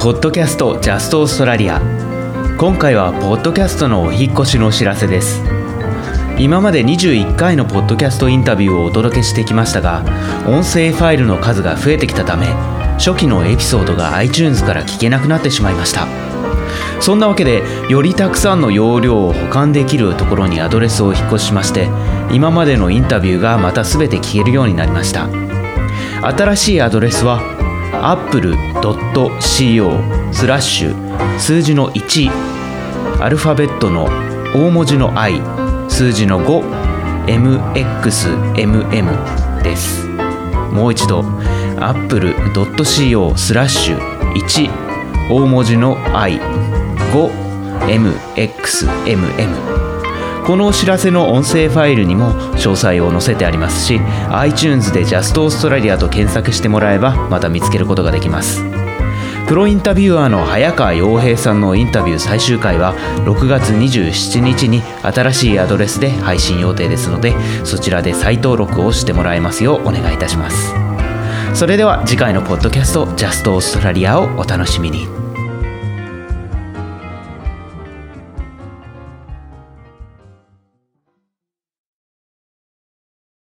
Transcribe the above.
ポッドキャストジャストオーストラリア。今回はポッドキャストのお引越しのお知らせです。今まで21回のポッドキャストインタビューをお届けしてきましたが音声ファイルの数が増えてきたため初期のエピソードが iTunes から聞けなくなってしまいました。そんなわけでよりたくさんの容量を保管できるところにアドレスを引っ越しまして今までのインタビューがまた全て聞けるようになりました。新しいアドレスは apple.co スラッシュ数字の1アルファベットの大文字の i 数字の 5mxmm です。もう一度。apple.co スラッシュ1大文字の i 5mxmm このお知らせの音声ファイルにも詳細を載せてありますし iTunes で Just Australia と検索してもらえばまた見つけることができます。プロインタビュアーの早川洋平さんのインタビュー最終回は6月27日に新しいアドレスで配信予定ですのでそちらで再登録をしてもらえますようお願いいたします。それでは次回のポッドキャスト Just Australia をお楽しみに。